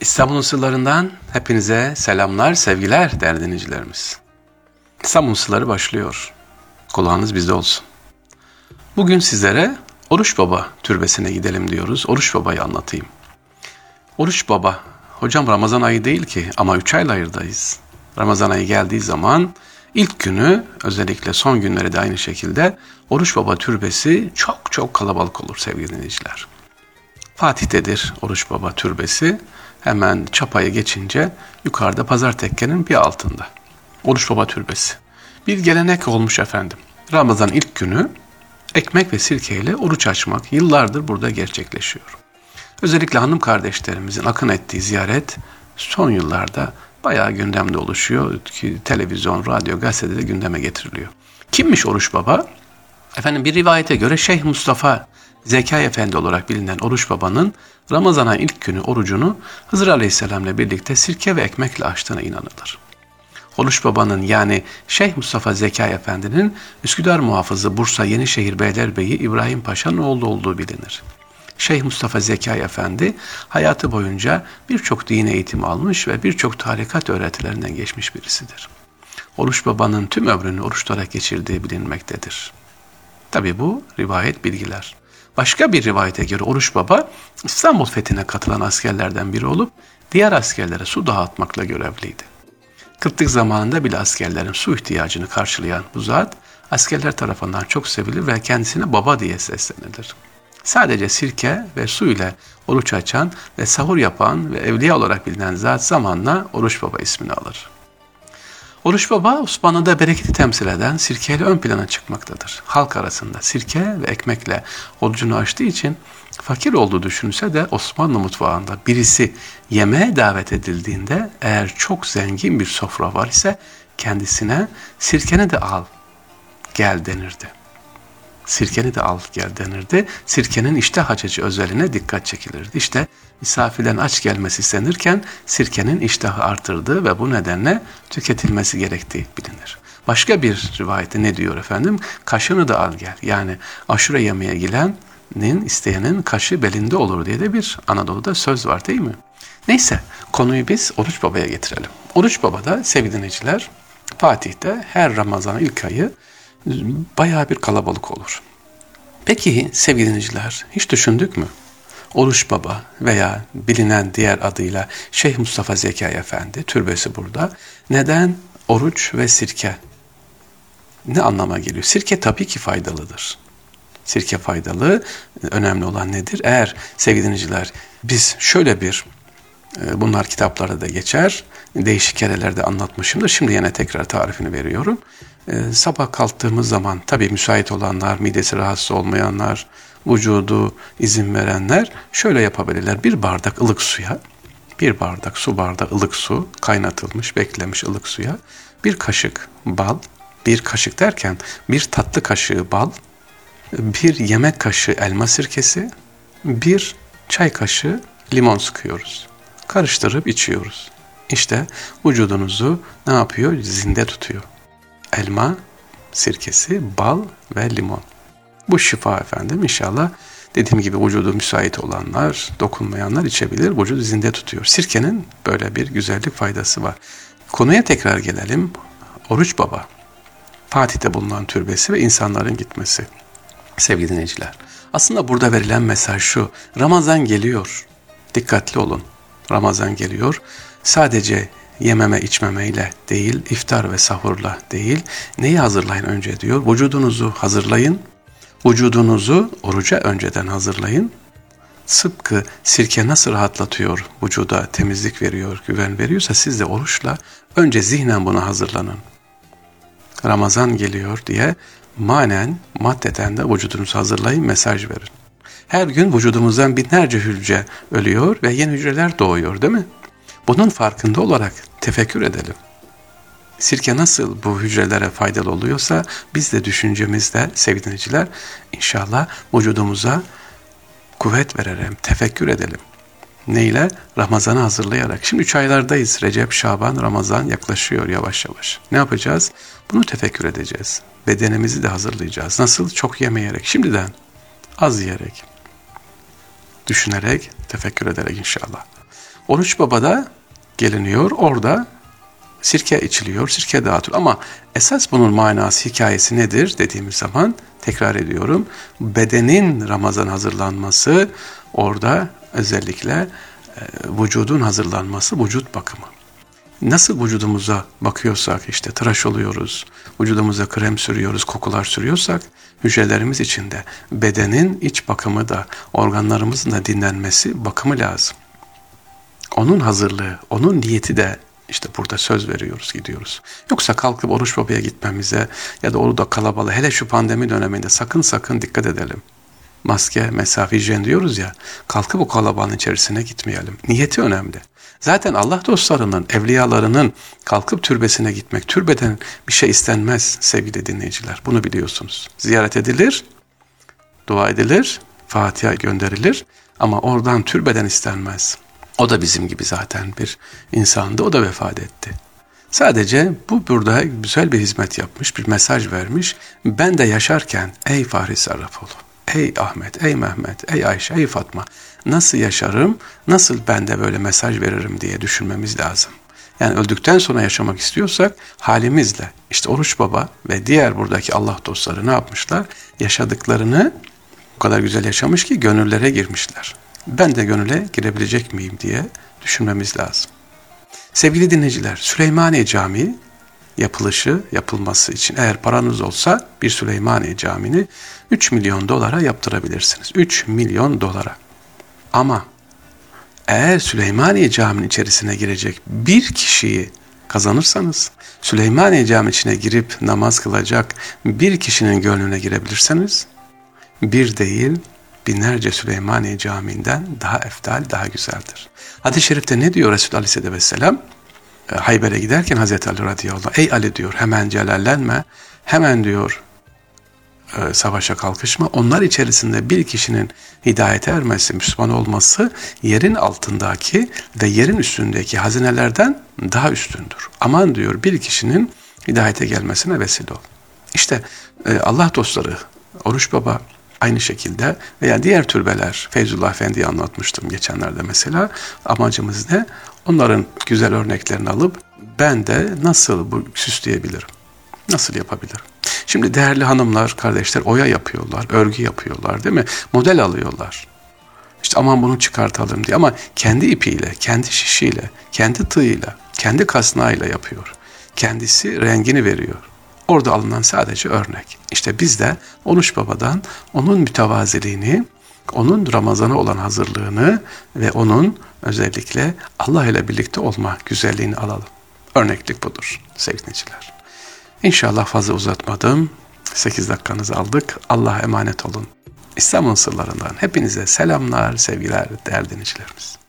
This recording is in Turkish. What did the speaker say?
İstanbul'un sırlarından hepinize selamlar, sevgiler değerli dinleyicilerimiz. İstanbul'un sırları başlıyor. Kulağınız bizde olsun. Bugün sizlere Oruç Baba türbesine gidelim diyoruz. Oruç Baba'yı anlatayım. Oruç Baba, hocam Ramazan ayı değil ki ama üç ayla ayırdayız. Ramazan ayı geldiği zaman ilk günü özellikle son günleri de aynı şekilde Oruç Baba türbesi çok çok kalabalık olur sevgili dinleyiciler. Fatih'tedir Oruç Baba türbesi. Hemen çapayı geçince yukarıda pazar tekkenin bir altında. Oruç Baba Türbesi. Bir gelenek olmuş efendim. Ramazan ilk günü ekmek ve sirkeyle oruç açmak yıllardır burada gerçekleşiyor. Özellikle hanım kardeşlerimizin akın ettiği ziyaret son yıllarda bayağı gündemde oluşuyor. Ki televizyon, radyo, gazetede de gündeme getiriliyor. Kimmiş Oruç Baba? Efendim bir rivayete göre Şeyh Mustafa Zekai Efendi olarak bilinen Oruç Baba'nın Ramazan'a ilk günü orucunu Hızır Aleyhisselam'la birlikte sirke ve ekmekle açtığına inanılır. Oruç Baba'nın yani Şeyh Mustafa Zekai Efendi'nin Üsküdar muhafızı Bursa Yenişehir Beylerbeyi İbrahim Paşa'nın oğlu olduğu bilinir. Şeyh Mustafa Zekai Efendi hayatı boyunca birçok din eğitimi almış ve birçok tarikat öğretilerinden geçmiş birisidir. Oruç Baba'nın tüm ömrünü oruç tutarak geçirdiği bilinmektedir. Tabi bu rivayet bilgiler. Başka bir rivayete göre Oruç Baba İstanbul fethine katılan askerlerden biri olup diğer askerlere su dağıtmakla görevliydi. Kıtlık zamanında bile askerlerin su ihtiyacını karşılayan bu zat askerler tarafından çok sevilir ve kendisine baba diye seslenilir. Sadece sirke ve su ile oruç açan ve sahur yapan ve evliya olarak bilinen zat zamanla Oruç Baba ismini alır. Oruç Baba Osmanlı'da bereketi temsil eden sirkeyle ön plana çıkmaktadır. Halk arasında sirke ve ekmekle orucunu açtığı için fakir olduğu düşünülse de Osmanlı mutfağında birisi yemeğe davet edildiğinde eğer çok zengin bir sofra var ise kendisine sirkeni de al gel denirdi sirkeni de al gel denirdi. Sirkenin iştah açıcı özelliğine dikkat çekilirdi. İşte misafirlerin aç gelmesi istenirken sirkenin iştahı artırdığı ve bu nedenle tüketilmesi gerektiği bilinir. Başka bir rivayette ne diyor efendim? Kaşını da al gel. Yani aşure yemeye gidenin isteyenin kaşı belinde olur diye de bir Anadolu'da söz var değil mi? Neyse konuyu biz Oruç Baba'ya getirelim. Oruç Baba'da sevgili dinleyiciler Fatih'te her Ramazan ilk ayı bayağı bir kalabalık olur. Peki sevgili dinleyiciler hiç düşündük mü? Oruç Baba veya bilinen diğer adıyla Şeyh Mustafa Zekai Efendi türbesi burada. Neden oruç ve sirke? Ne anlama geliyor? Sirke tabii ki faydalıdır. Sirke faydalı. Önemli olan nedir? Eğer sevgili dinleyiciler biz şöyle bir bunlar kitaplarda da geçer. Değişik kerelerde anlatmışımdır. Şimdi yine tekrar tarifini veriyorum. E, sabah kalktığımız zaman tabii müsait olanlar, midesi rahatsız olmayanlar, vücudu izin verenler şöyle yapabilirler. Bir bardak ılık suya, bir bardak su bardağı ılık su, kaynatılmış, beklemiş ılık suya, bir kaşık bal, bir kaşık derken bir tatlı kaşığı bal, bir yemek kaşığı elma sirkesi, bir çay kaşığı limon sıkıyoruz. Karıştırıp içiyoruz. İşte vücudunuzu ne yapıyor? Zinde tutuyor elma sirkesi, bal ve limon. Bu şifa efendim inşallah dediğim gibi vücudu müsait olanlar, dokunmayanlar içebilir. Vücudu zinde tutuyor. Sirkenin böyle bir güzellik faydası var. Konuya tekrar gelelim. Oruç Baba. Fatih'te bulunan türbesi ve insanların gitmesi. Sevgili dinleyiciler. Aslında burada verilen mesaj şu. Ramazan geliyor. Dikkatli olun. Ramazan geliyor. Sadece yememe içmemeyle değil, iftar ve sahurla değil, neyi hazırlayın önce diyor. Vücudunuzu hazırlayın, vücudunuzu oruca önceden hazırlayın. Sıpkı sirke nasıl rahatlatıyor, vücuda temizlik veriyor, güven veriyorsa siz de oruçla önce zihnen buna hazırlanın. Ramazan geliyor diye manen, maddeten de vücudunuzu hazırlayın, mesaj verin. Her gün vücudumuzdan binlerce hücre ölüyor ve yeni hücreler doğuyor değil mi? Bunun farkında olarak tefekkür edelim. Sirke nasıl bu hücrelere faydalı oluyorsa biz de düşüncemizde sevgili dinleyiciler inşallah vücudumuza kuvvet verelim, tefekkür edelim. Neyle? Ramazan'ı hazırlayarak. Şimdi üç aylardayız. Recep, Şaban, Ramazan yaklaşıyor yavaş yavaş. Ne yapacağız? Bunu tefekkür edeceğiz. Bedenimizi de hazırlayacağız. Nasıl? Çok yemeyerek. Şimdiden az yiyerek. Düşünerek, tefekkür ederek inşallah. Oruç Baba'da geliniyor. Orada sirke içiliyor, sirke dağıtıyor. Ama esas bunun manası, hikayesi nedir dediğimiz zaman tekrar ediyorum. Bedenin Ramazan hazırlanması orada özellikle e, vücudun hazırlanması, vücut bakımı. Nasıl vücudumuza bakıyorsak işte tıraş oluyoruz, vücudumuza krem sürüyoruz, kokular sürüyorsak hücrelerimiz içinde bedenin iç bakımı da organlarımızın da dinlenmesi bakımı lazım. Onun hazırlığı, onun niyeti de işte burada söz veriyoruz, gidiyoruz. Yoksa kalkıp oruç babaya gitmemize ya da orada kalabalık, hele şu pandemi döneminde sakın sakın dikkat edelim. Maske, mesafe, hijyen diyoruz ya, kalkıp o kalabalığın içerisine gitmeyelim. Niyeti önemli. Zaten Allah dostlarının, evliyalarının kalkıp türbesine gitmek, türbeden bir şey istenmez sevgili dinleyiciler. Bunu biliyorsunuz. Ziyaret edilir, dua edilir, Fatiha gönderilir ama oradan türbeden istenmez. O da bizim gibi zaten bir insandı. O da vefat etti. Sadece bu burada güzel bir hizmet yapmış, bir mesaj vermiş. Ben de yaşarken ey Fahri Sarrafoğlu, ey Ahmet, ey Mehmet, ey Ayşe, ey Fatma nasıl yaşarım, nasıl ben de böyle mesaj veririm diye düşünmemiz lazım. Yani öldükten sonra yaşamak istiyorsak halimizle işte Oruç Baba ve diğer buradaki Allah dostları ne yapmışlar? Yaşadıklarını o kadar güzel yaşamış ki gönüllere girmişler ben de gönüle girebilecek miyim diye düşünmemiz lazım. Sevgili dinleyiciler, Süleymaniye Camii yapılışı, yapılması için eğer paranız olsa bir Süleymaniye Camii'ni 3 milyon dolara yaptırabilirsiniz. 3 milyon dolara. Ama eğer Süleymaniye Camii'nin içerisine girecek bir kişiyi kazanırsanız, Süleymaniye Camii içine girip namaz kılacak bir kişinin gönlüne girebilirseniz, bir değil binlerce Süleymaniye Camii'nden daha eftal, daha güzeldir. Hadis-i şerifte ne diyor Resulü Aleyhisselatü Vesselam? Hayber'e giderken Hazreti Ali radıyallahu ey Ali diyor hemen celallenme, hemen diyor e, savaşa kalkışma. Onlar içerisinde bir kişinin hidayete ermesi, Müslüman olması yerin altındaki ve yerin üstündeki hazinelerden daha üstündür. Aman diyor bir kişinin hidayete gelmesine vesile ol. İşte e, Allah dostları, Oruç Baba Aynı şekilde veya diğer türbeler, Feyzullah Efendi'yi anlatmıştım geçenlerde mesela. Amacımız ne? Onların güzel örneklerini alıp ben de nasıl bu süsleyebilirim? Nasıl yapabilirim? Şimdi değerli hanımlar, kardeşler oya yapıyorlar, örgü yapıyorlar değil mi? Model alıyorlar. İşte aman bunu çıkartalım diye ama kendi ipiyle, kendi şişiyle, kendi tığıyla, kendi kasnağıyla yapıyor. Kendisi rengini veriyor. Orada alınan sadece örnek. İşte biz de Onuş Baba'dan onun mütevaziliğini, onun Ramazan'a olan hazırlığını ve onun özellikle Allah ile birlikte olma güzelliğini alalım. Örneklik budur sevgiliciler. İnşallah fazla uzatmadım. 8 dakikanızı aldık. Allah'a emanet olun. İslam'ın sırlarından hepinize selamlar, sevgiler değerli dinleyicilerimiz.